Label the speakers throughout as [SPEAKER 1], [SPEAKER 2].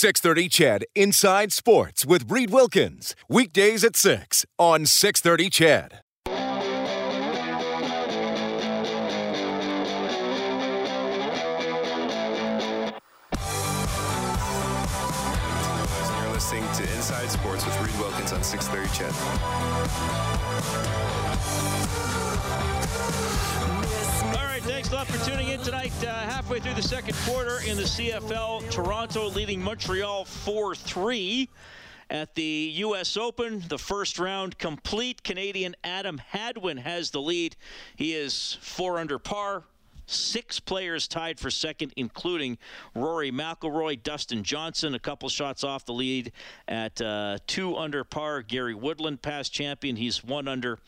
[SPEAKER 1] 630 CHED Inside Sports with Reed Wilkins. Weekdays at 6 on 630 CHED.
[SPEAKER 2] You're listening to Inside Sports with Reed Wilkins on 630 CHED.
[SPEAKER 3] Thanks a lot for tuning in tonight. Uh, halfway through the second quarter in the CFL, Toronto leading Montreal 4 3. At the U.S. Open, the first round complete. Canadian Adam Hadwin has the lead. He is four under par. Six players tied for second, including Rory McIlroy, Dustin Johnson, a couple shots off the lead at uh, two under par. Gary Woodland, past champion, he's one under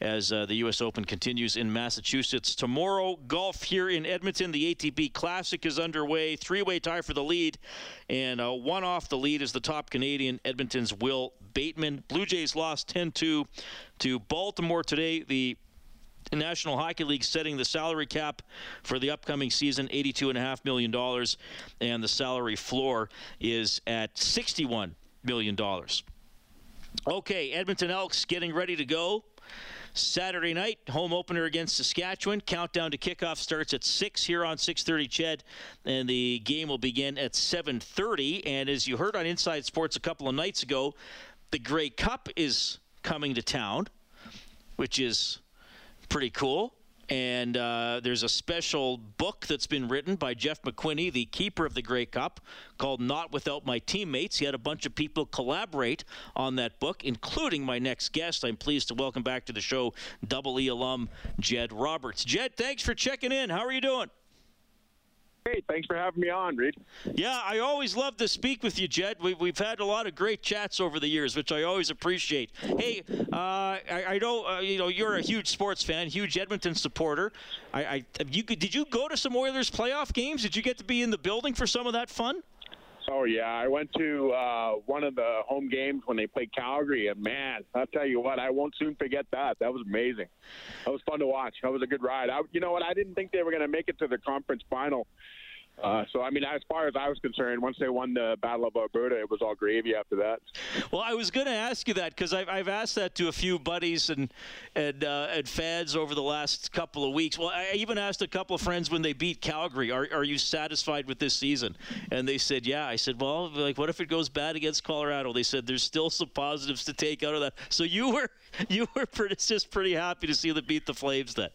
[SPEAKER 3] as uh, the U.S. Open continues in Massachusetts. Tomorrow, golf here in Edmonton. The ATB Classic is underway. Three-way tie for the lead, and uh, one off the lead is the top Canadian, Edmonton's Wil Bateman. Blue Jays lost 10-2 to Baltimore today. The National Hockey League setting the salary cap for the upcoming season $82.5 million, and the salary floor is at $61 million. Okay, Edmonton Elks getting ready to go. Saturday night, home opener against Saskatchewan. Countdown to kickoff starts at 6 here on 6:30 Ched, and the game will begin at 7:30. And as you heard on Inside Sports a couple of nights ago, the Grey Cup is coming to town, which is pretty cool. And uh, there's a special book that's been written by Jeff McQuinney, the keeper of the Grey Cup, called Not Without My Teammates. He had a bunch of people collaborate on that book, including my next guest. I'm pleased to welcome back to the show Double E alum Jed Roberts. Jed, thanks for checking in. How are you doing?
[SPEAKER 4] Great. Thanks for having me on, Reed.
[SPEAKER 3] Yeah, I always love to speak with you, Jed. We, we've had a lot of great chats over the years, which I always appreciate. Hey, uh, I, I, know uh, you know you're a huge sports fan, huge Edmonton supporter. I, I you did you go to some Oilers playoff games? Did you get to be in the building for some of that fun?
[SPEAKER 4] Oh yeah, I went to uh, one of the home games when they played Calgary, and man, I'll tell you what, I won't soon forget that. That was amazing. That was fun to watch. That was a good ride. I, you know what? I didn't think they were going to make it to the conference final. Uh, so I mean, as far as I was concerned, once they won the Battle of Alberta, it was all gravy after that.
[SPEAKER 3] Well, I was going to ask you that because I've, I've asked that to a few buddies and and uh, and fans over the last couple of weeks. Well, I even asked a couple of friends when they beat Calgary, "Are are you satisfied with this season?" And they said, "Yeah." I said, "Well, like, what if it goes bad against Colorado?" They said, "There's still some positives to take out of that." So you were you were pretty, just pretty happy to see them beat the Flames then.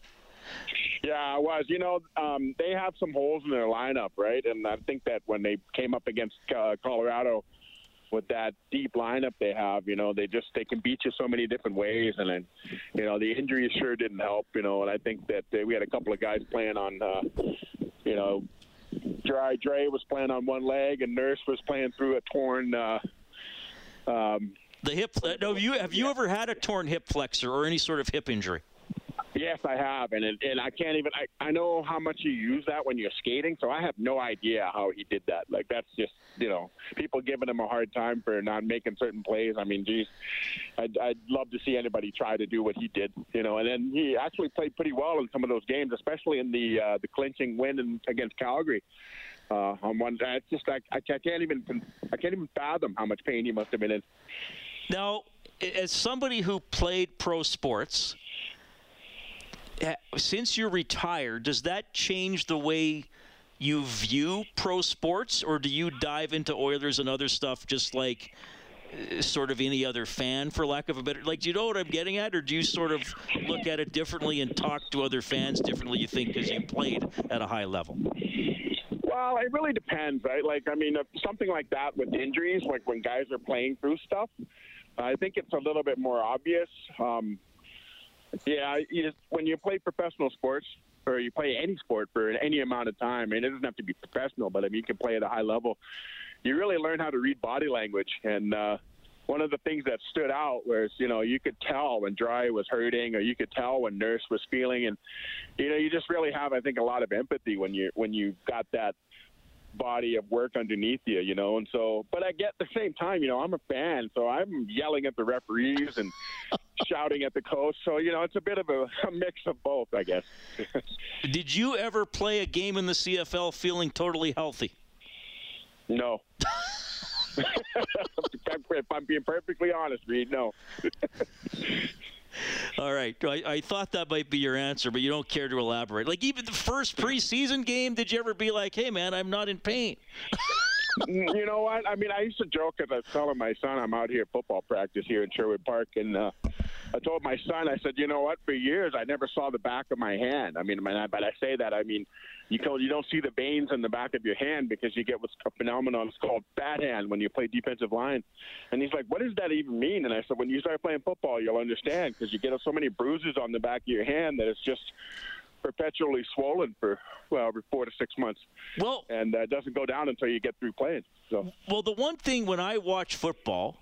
[SPEAKER 4] Yeah, I was. You know, um, they have some holes in their lineup, right? And I think that when they came up against uh, Colorado with that deep lineup they have, you know, they just they can beat you so many different ways, and then, you know, the injuries sure didn't help, you know. And I think that uh, we had a couple of guys playing on, uh, you know, Draisaitl was playing on one leg, and Nurse was playing through a torn. Uh, um,
[SPEAKER 3] the hip. No, you have you ever had a torn hip flexor or any sort of hip injury?
[SPEAKER 4] Yes, I have, and and I can't even. I, I know how much you use that when you're skating, so I have no idea how he did that. Like that's just you know people giving him a hard time for not making certain plays. I mean, geez, I'd, I'd love to see anybody try to do what he did. You know, and then he actually played pretty well in some of those games, especially in the uh, the clinching win in, against Calgary. Uh, on one, it's just I, I can't even I can't even fathom how much pain he must have been in.
[SPEAKER 3] Now, as somebody who played pro sports since you're retired, does that change the way you view pro sports, or do you dive into Oilers and other stuff just like uh, sort of any other fan, for lack of a better like? Do you know what I'm getting at, or do you sort of look at it differently and talk to other fans differently? You think because you played at a high level.
[SPEAKER 4] Well, it really depends, right? Like, I mean, something like that with injuries, like when guys are playing through stuff, I think it's a little bit more obvious. Um, yeah, you just, when you play professional sports or you play any sport for any amount of time, and it doesn't have to be professional, but I mean you can play at a high level. You really learn how to read body language, and uh, one of the things that stood out was you know you could tell when Drai was hurting, or you could tell when Nurse was feeling, and you know you just really have I think a lot of empathy when you when you got that body of work underneath you, you know. And so, but I get at the same time, you know, I'm a fan, so I'm yelling at the referees and shouting at the coach. So, you know, it's a bit of a, a mix of both, I guess.
[SPEAKER 3] Did you ever play a game in the CFL feeling totally healthy?
[SPEAKER 4] No. if I'm being perfectly honest, Reed. No.
[SPEAKER 3] All right. I, I, thought that might be your answer, but you don't care to elaborate. Like, even the first preseason game, did you ever be like, hey, man, I'm not in pain?
[SPEAKER 4] you know what? I mean, I used to joke as I was telling my son I'm out here at football practice here in Sherwood Park, and uh, I told my son, I said, you know what? For years, I never saw the back of my hand. I mean, but I say that, I mean, you you don't see the veins in the back of your hand because you get what's a phenomenon it's called bad hand when you play defensive line. And he's like, what does that even mean? And I said, when you start playing football, you'll understand because you get so many bruises on the back of your hand that it's just perpetually swollen for well every four to six months.
[SPEAKER 3] Well,
[SPEAKER 4] and uh, it doesn't go down until you get through playing. So
[SPEAKER 3] well, the one thing when I watch football.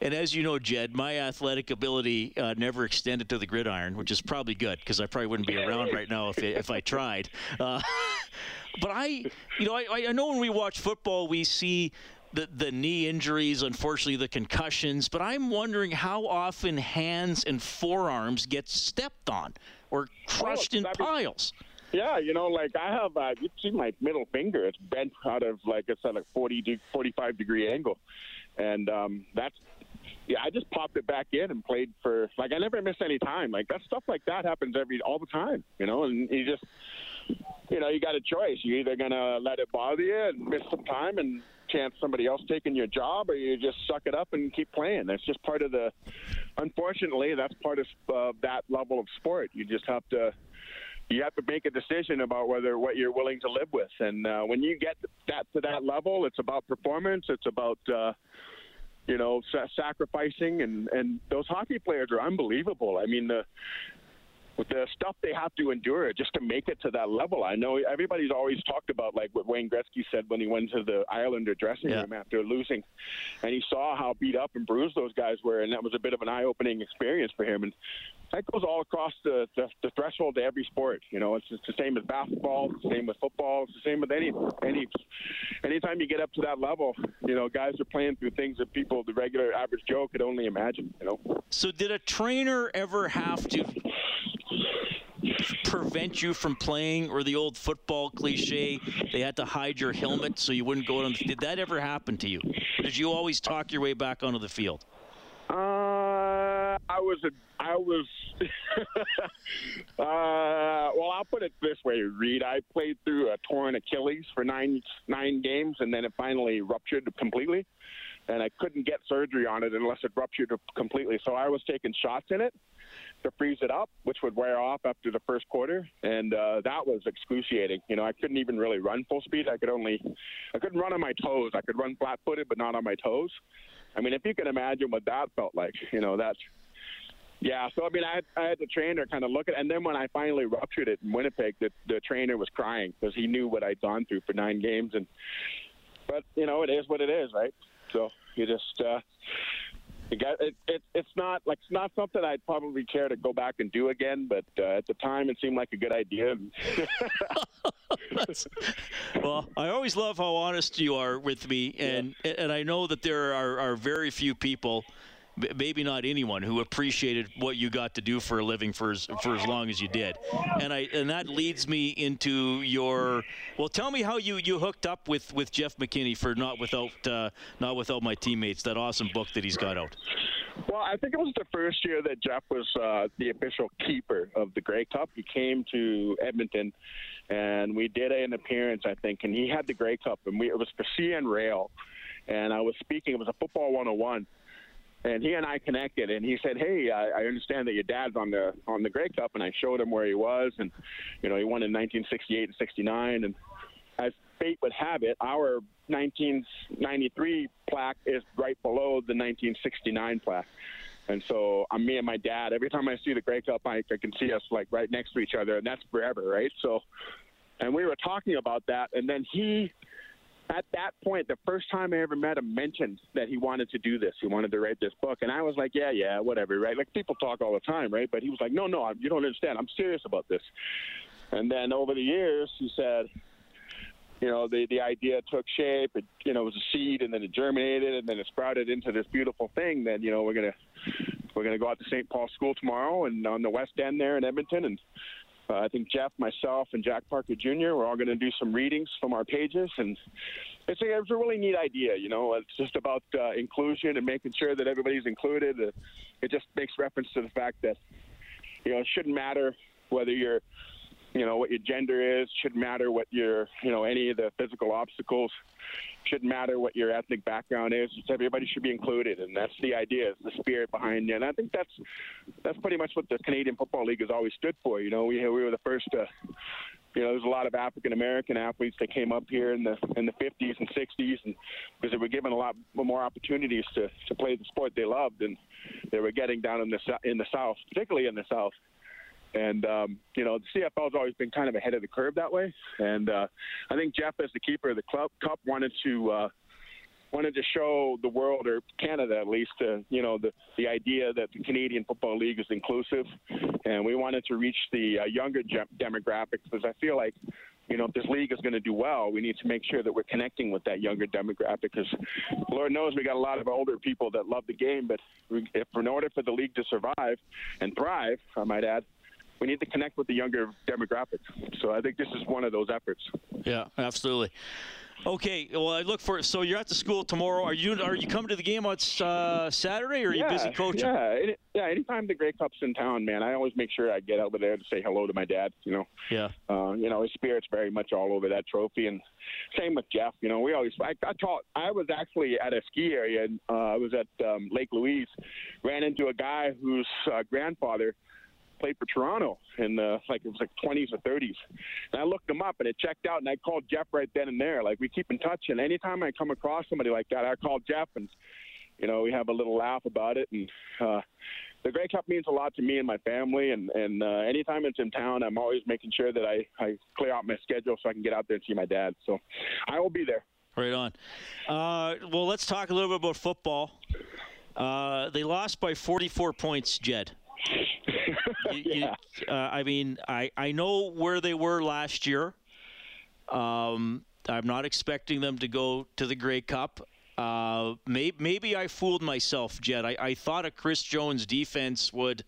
[SPEAKER 3] And as you know, Jed, my athletic ability uh, never extended to the gridiron, which is probably good because I probably wouldn't be around right now if, if I tried. Uh, but I, you know, I, I know when we watch football, we see the, the knee injuries, unfortunately, the concussions. But I'm wondering how often hands and forearms get stepped on or crushed oh, in piles.
[SPEAKER 4] Yeah, you know, like I have, uh, you see my middle finger, it's bent out of like it's at a 40, 45 degree angle. And um, that's, yeah, I just popped it back in and played for, like, I never missed any time. Like, that stuff like that happens every, all the time, you know, and you just, you know, you got a choice. You're either to let it bother you and miss some time and chance somebody else taking your job, or you just suck it up and keep playing. That's just part of the. Unfortunately, that's part of uh, that level of sport. You just have to. You have to make a decision about whether what you're willing to live with, and uh, when you get that to that level, it's about performance. It's about uh, you know sa- sacrificing, and and those hockey players are unbelievable. I mean the with the stuff they have to endure just to make it to that level. I know everybody's always talked about like what Wayne Gretzky said when he went to the Islander dressing yeah. room after losing, and he saw how beat up and bruised those guys were, and that was a bit of an eye-opening experience for him. And that goes all across the, the, the threshold to every sport. You know, it's, it's the same as basketball, it's the same with football, it's the same with any any. Anytime you get up to that level, you know, guys are playing through things that people, the regular average Joe, could only imagine. You know.
[SPEAKER 3] So, did a trainer ever have to prevent you from playing, or the old football cliche, they had to hide your helmet so you wouldn't go on. Did that ever happen to you? Did you always talk your way back onto the field?
[SPEAKER 4] I was a, I was. uh, well, I'll put it this way, Reed. I played through a torn Achilles for nine nine games, and then it finally ruptured completely, and I couldn't get surgery on it unless it ruptured completely. So I was taking shots in it to freeze it up, which would wear off after the first quarter, and uh, that was excruciating. You know, I couldn't even really run full speed. I could only, I couldn't run on my toes. I could run flat-footed, but not on my toes. I mean, if you can imagine what that felt like, you know, that's yeah, so I mean, I had, I had the trainer kind of look at, it, and then when I finally ruptured it in Winnipeg, the the trainer was crying because he knew what I'd gone through for nine games, and but you know, it is what it is, right? So you just uh, it, got, it, it, it's not like it's not something I'd probably care to go back and do again, but uh, at the time it seemed like a good idea.
[SPEAKER 3] well, I always love how honest you are with me, and yeah. and I know that there are, are very few people maybe not anyone who appreciated what you got to do for a living for as, for as long as you did. And I and that leads me into your well tell me how you, you hooked up with, with Jeff McKinney for not without uh, not without my teammates that awesome book that he's got out.
[SPEAKER 4] Well, I think it was the first year that Jeff was uh, the official keeper of the Grey Cup. He came to Edmonton, and we did an appearance, I think, and he had the Grey Cup, and we, it was for CN Rail, and I was speaking. It was a football 101, and he and I connected, and he said, "Hey, I, I understand that your dad's on the on the Grey Cup," and I showed him where he was, and you know, he won in 1968 and 69, and as fate would have it, our 1993 plaque is right below the 1969 plaque. And so I'm me and my dad. Every time I see the Grey Cup, I, I can see us like right next to each other, and that's forever, right? So, and we were talking about that, and then he at that point, the first time I ever met him, mentioned that he wanted to do this. He wanted to write this book, and I was like, "Yeah, yeah, whatever, right?" Like people talk all the time, right? But he was like, "No, no, you don't understand. I'm serious about this." And then over the years, he said, you know, the the idea took shape. It, you know, was a seed, and then it germinated, and then it sprouted into this beautiful thing. That you know, we're gonna we're gonna go out to St. Paul School tomorrow, and on the West End there in Edmonton, and uh, I think Jeff, myself, and Jack Parker Jr. We're all going to do some readings from our pages, and it's a, it's a really neat idea. You know, it's just about uh, inclusion and making sure that everybody's included. Uh, it just makes reference to the fact that you know it shouldn't matter whether you're you know what your gender is shouldn't matter what your you know any of the physical obstacles shouldn't matter what your ethnic background is. Everybody should be included and that's the idea is the spirit behind it. And i think that's that's pretty much what the canadian football league has always stood for you know. We we were the first to you know, there's a lot of African American athletes that came up here in the in the 50s and 60s, and because they were given a lot more opportunities to to play the sport they loved, and they were getting down in the in the South, particularly in the South. And um, you know, the CFL has always been kind of ahead of the curve that way. And uh, I think Jeff, as the keeper of the club cup, wanted to uh, wanted to show the world or Canada at least, uh, you know, the the idea that the Canadian Football League is inclusive, and we wanted to reach the uh, younger demographics because I feel like. You know, if this league is going to do well, we need to make sure that we're connecting with that younger demographic. Because Lord knows we got a lot of older people that love the game, but if in order for the league to survive and thrive, I might add, we need to connect with the younger demographic. So I think this is one of those efforts.
[SPEAKER 3] Yeah, absolutely. Okay, well, I look for. So you're at the school tomorrow. Are you are you coming to the game on uh, Saturday, or are
[SPEAKER 4] yeah,
[SPEAKER 3] you busy coaching?
[SPEAKER 4] Yeah, any, yeah. Anytime the Grey Cup's in town, man, I always make sure I get over there to say hello to my dad. You know.
[SPEAKER 3] Yeah.
[SPEAKER 4] Uh, you know, his spirit's very much all over that trophy, and same with Jeff. You know, we always. I, I taught. I was actually at a ski area, and uh, I was at um, Lake Louise. Ran into a guy whose uh, grandfather played for Toronto in the like it was like 20s or 30s. And I looked him up and it checked out, and I called Jeff right then and there. Like we keep in touch, and anytime I come across somebody like that, I call Jeff, and you know we have a little laugh about it. And uh, the Grey Cup means a lot to me and my family, and and uh, anytime it's in town, I'm always making sure that I I clear out my schedule so I can get out there and see my dad. So I will be there.
[SPEAKER 3] Right on. Uh, well, let's talk a little bit about football. Uh, they lost by 44 points, Jed. you,
[SPEAKER 4] yeah.
[SPEAKER 3] you, uh, I mean, I, I know where they were last year. Um, I'm not expecting them to go to the Grey Cup. Uh, may, maybe I fooled myself, Jed. I, I thought a Chris Jones defense would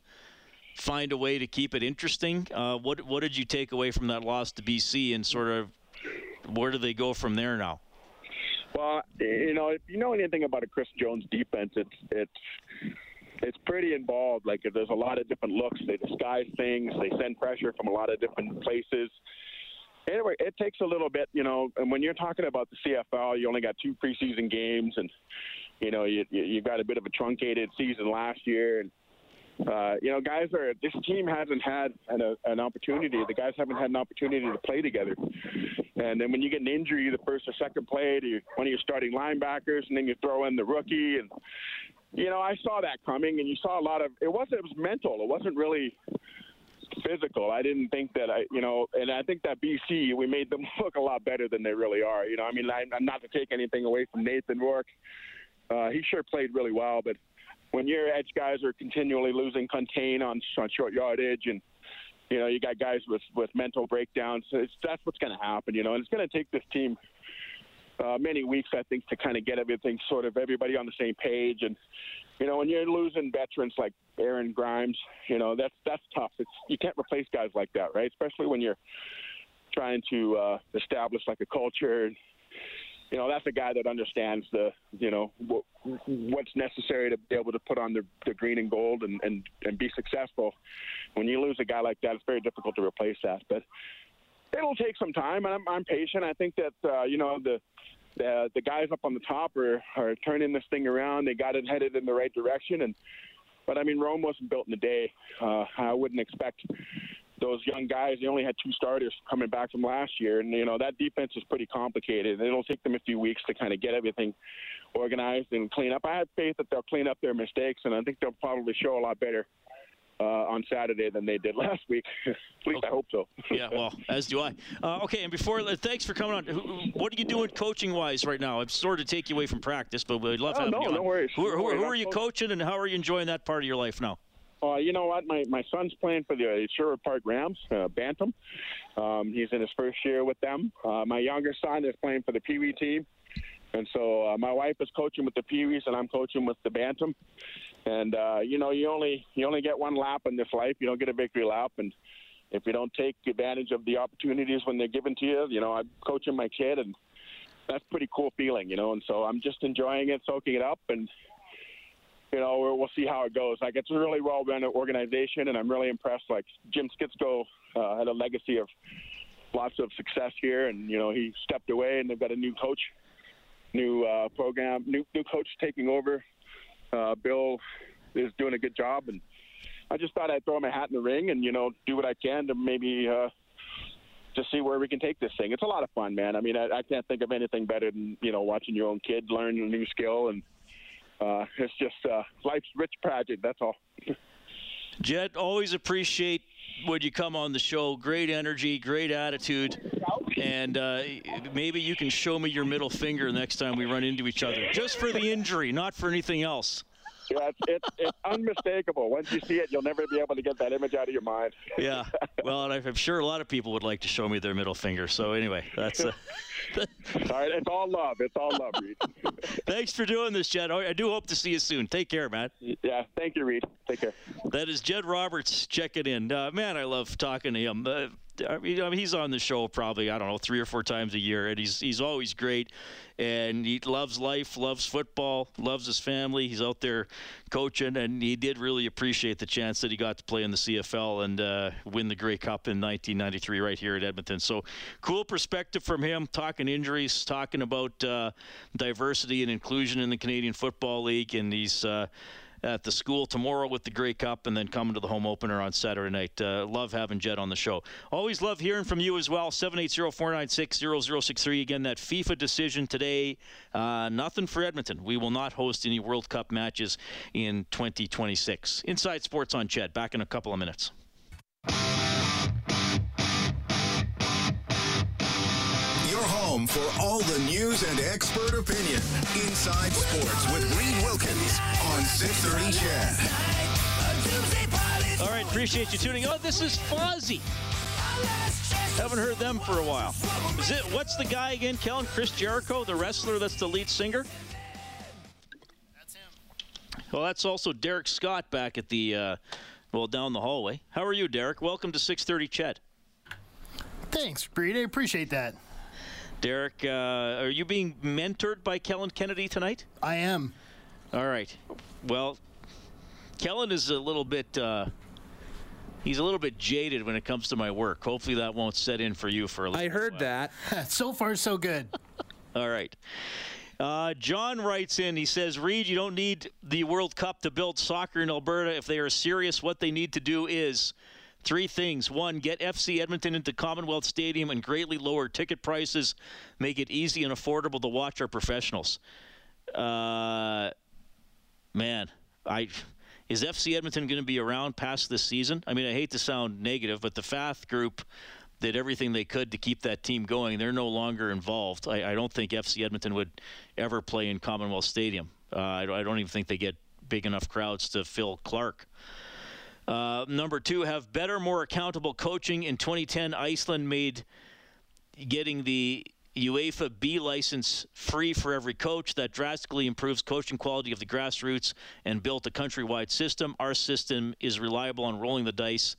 [SPEAKER 3] find a way to keep it interesting. Uh, what what did you take away from that loss to BC, and sort of where do they go from there now?
[SPEAKER 4] Well, you know, if you know anything about a Chris Jones defense, it's it's it's pretty involved. Like there's a lot of different looks. They disguise things. They send pressure from a lot of different places. Anyway, it takes a little bit, you know. And when you're talking about the CFL, you only got two preseason games, and you know you you got a bit of a truncated season last year, and uh, you know, guys are this team hasn't had an, a, an opportunity. The guys haven't had an opportunity to play together. And then when you get an injury, the first or second play to one of your starting linebackers, and then you throw in the rookie, and you know, I saw that coming, and you saw a lot of it. wasn't It was mental. It wasn't really physical. I didn't think that I, you know, and I think that BC we made them look a lot better than they really are. You know, I mean, I, I'm not to take anything away from Nathan Rourke. Uh, he sure played really well, but when your edge guys are continually losing contain on on short yardage and you know you got guys with with mental breakdowns, it's, that's what's going to happen. You know, and it's going to take this team uh, many weeks, I think, to kind of get everything sort of everybody on the same page. And you know, when you're losing veterans like Aaron Grymes, you know that's that's tough. It's you can't replace guys like that, right? Especially when you're trying to uh, establish like a culture. You know, that's a guy that understands the, you know, what, what's necessary to be able to put on the, the green and gold and, and, and be successful. When you lose a guy like that, it's very difficult to replace that. But it'll take some time, and I'm, I'm patient. I think that, uh, you know, the the, the guys up on the top are, are turning this thing around. They got it headed in the right direction. And but I mean, Rome wasn't built in a day. Uh, I wouldn't expect those young guys. They only had two starters coming back from last year, and you know that defense is pretty complicated. It'll take them a few weeks to kind of get everything organized and clean up. I have faith that they'll clean up their mistakes, and I think they'll probably show a lot better uh, on Saturday than they did last week. At least okay. I hope so.
[SPEAKER 3] yeah, well, as do I. Uh, okay, and before, thanks for coming on. What are you doing coaching wise right now? I'm sorry to take you away from practice, but we'd love
[SPEAKER 4] oh,
[SPEAKER 3] having
[SPEAKER 4] no,
[SPEAKER 3] you on.
[SPEAKER 4] No worries.
[SPEAKER 3] Who,
[SPEAKER 4] who,
[SPEAKER 3] who are you coaching, and how are you enjoying that part of your life now?
[SPEAKER 4] Uh, you know what? My my son's playing for the Sherwood Park Rams, uh, Bantam. Um, he's in his first year with them. Uh, my younger son is playing for the Pee Wee team. And so uh, my wife is coaching with the Pee Wees, and I'm coaching with the Bantam. And uh, you know, you only you only get one lap in this life. You don't get a victory lap, and if you don't take advantage of the opportunities when they're given to you, you know, I'm coaching my kid, and that's pretty cool feeling, you know. And so I'm just enjoying it, soaking it up, and you know we'll see how it goes. Like it's a really well run organization, and I'm really impressed. Like Jim Skitsko uh, had a legacy of lots of success here, and you know he stepped away, and they've got a new coach, new uh, program, new new coach taking over. Uh, Bill is doing a good job, and I just thought I'd throw my hat in the ring and you know do what I can to maybe uh, to see where we can take this thing. It's a lot of fun, man. I mean, I, I can't think of anything better than you know watching your own kid learn a new skill, and uh, it's just uh, life's rich project. That's all.
[SPEAKER 3] Jed, always appreciate when you come on the show. Great energy, great attitude. And uh, maybe you can show me your middle finger next time we run into each other, just for the injury, not for anything else.
[SPEAKER 4] Yeah, it's, it's, it's unmistakable. Once you see it, you'll never be able to get that image out of your mind.
[SPEAKER 3] yeah. Well, and I'm sure a lot of people would like to show me their middle finger. So anyway, that's. Uh,
[SPEAKER 4] all right, it's all love. It's all love, Reed.
[SPEAKER 3] Thanks for doing this, Jed. I do hope to see you soon. Take care, man.
[SPEAKER 4] Yeah, thank you, Reed. Take care.
[SPEAKER 3] That is Jed Roberts checking in. Uh, man, I love talking to him. Uh, I mean, he's on the show probably I don't know three or four times a year, and he's he's always great, and he loves life, loves football, loves his family. He's out there coaching, and he did really appreciate the chance that he got to play in the CFL and uh, win the Grey Cup in 1993 right here at Edmonton. So cool perspective from him, talking injuries, talking about uh, diversity and inclusion in the Canadian Football League, and he's. Uh, at the school tomorrow with the Grey Cup and then coming to the home opener on Saturday night. Uh, love having Jed on the show. Always love hearing from you as well. 780-496-0063. Again, that FIFA decision today. Uh, nothing for Edmonton. We will not host any World Cup matches in 2026. Inside Sports on Ched. Back in a couple of minutes.
[SPEAKER 1] Home for all the news and expert opinion. Inside Sports with Reed Wilkins on 630
[SPEAKER 3] CHED. All right, appreciate you tuning. Oh, this is Fozzy. Haven't heard them for a while. Is it? What's the guy again? Kellen Chris Jericho, the wrestler that's the lead singer. That's him. Well, that's also Derek Scott back at the uh, well down the hallway. How are you, Derek? Welcome to 6:30 CHED.
[SPEAKER 5] Thanks, Breed. I appreciate that.
[SPEAKER 3] Derek, uh, are you being mentored by Kellen Kennedy tonight?
[SPEAKER 5] I am.
[SPEAKER 3] All right. Well, Kellen is a little bit. Uh, he's a little bit jaded when it comes to my work. Hopefully, that won't set in for you for a little. While.
[SPEAKER 6] I heard
[SPEAKER 3] while.
[SPEAKER 6] that.
[SPEAKER 5] so far, so good.
[SPEAKER 3] All right. Uh, John writes in. He says, "Reed, you don't need the World Cup to build soccer in Alberta. If they are serious, what they need to do is." Three things. One, get FC Edmonton into Commonwealth Stadium and greatly lower ticket prices, make it easy and affordable to watch our professionals. Uh, man, I is FC Edmonton going to be around past this season? I mean, I hate to sound negative, but the Fath group did everything they could to keep that team going. They're no longer involved. I, I don't think FC Edmonton would ever play in Commonwealth Stadium. Uh, I, I, don't even think they get big enough crowds to fill Clarke. Uh, number two, have better, more accountable coaching. In 2010, Iceland made getting the UEFA B license free for every coach. That drastically improves coaching quality of the grassroots and built a countrywide system. Our system is reliable on rolling the dice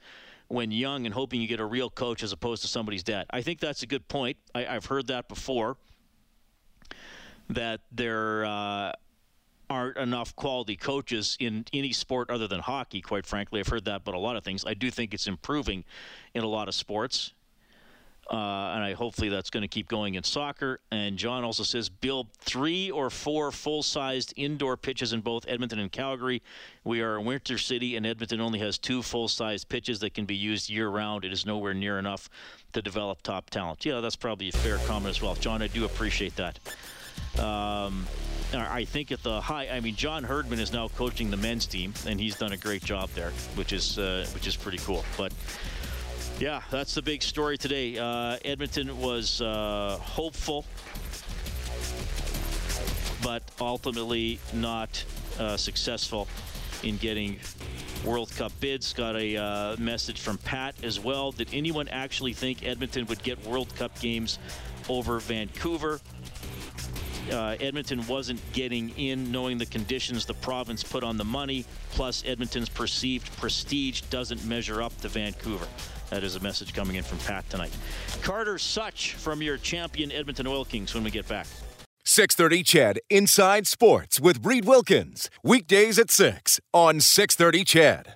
[SPEAKER 3] when young and hoping you get a real coach as opposed to somebody's dad. I think that's a good point. I, have heard that before. That there uh, aren't enough quality coaches in any sport other than hockey, quite frankly. I've heard that, but a lot of things. I do think it's improving in a lot of sports. Uh, and I hopefully that's going to keep going in soccer. And John also says build three or four full-sized indoor pitches in both Edmonton and Calgary. We are a winter city, and Edmonton only has two full-sized pitches that can be used year-round. It is nowhere near enough to develop top talent. Yeah, that's probably a fair comment as well, John. I do appreciate that. Um, I think at the high, I mean, John Herdman is now coaching the men's team, and he's done a great job there, which is uh, which is pretty cool. But yeah, that's the big story today. Uh, Edmonton was uh, hopeful, but ultimately not uh, successful in getting World Cup bids. Got a uh, message from Pat as well. Did anyone actually think Edmonton would get World Cup games over Vancouver? Uh, Edmonton wasn't getting in, knowing the conditions the province put on the money. Plus, Edmonton's perceived prestige doesn't measure up to Vancouver. That is a message coming in from Pat tonight. Carter Souch from your champion Edmonton Oil Kings when we get back.
[SPEAKER 1] 630 CHED Inside Sports with Reed Wilkins. Weekdays at 6 on 630 CHED.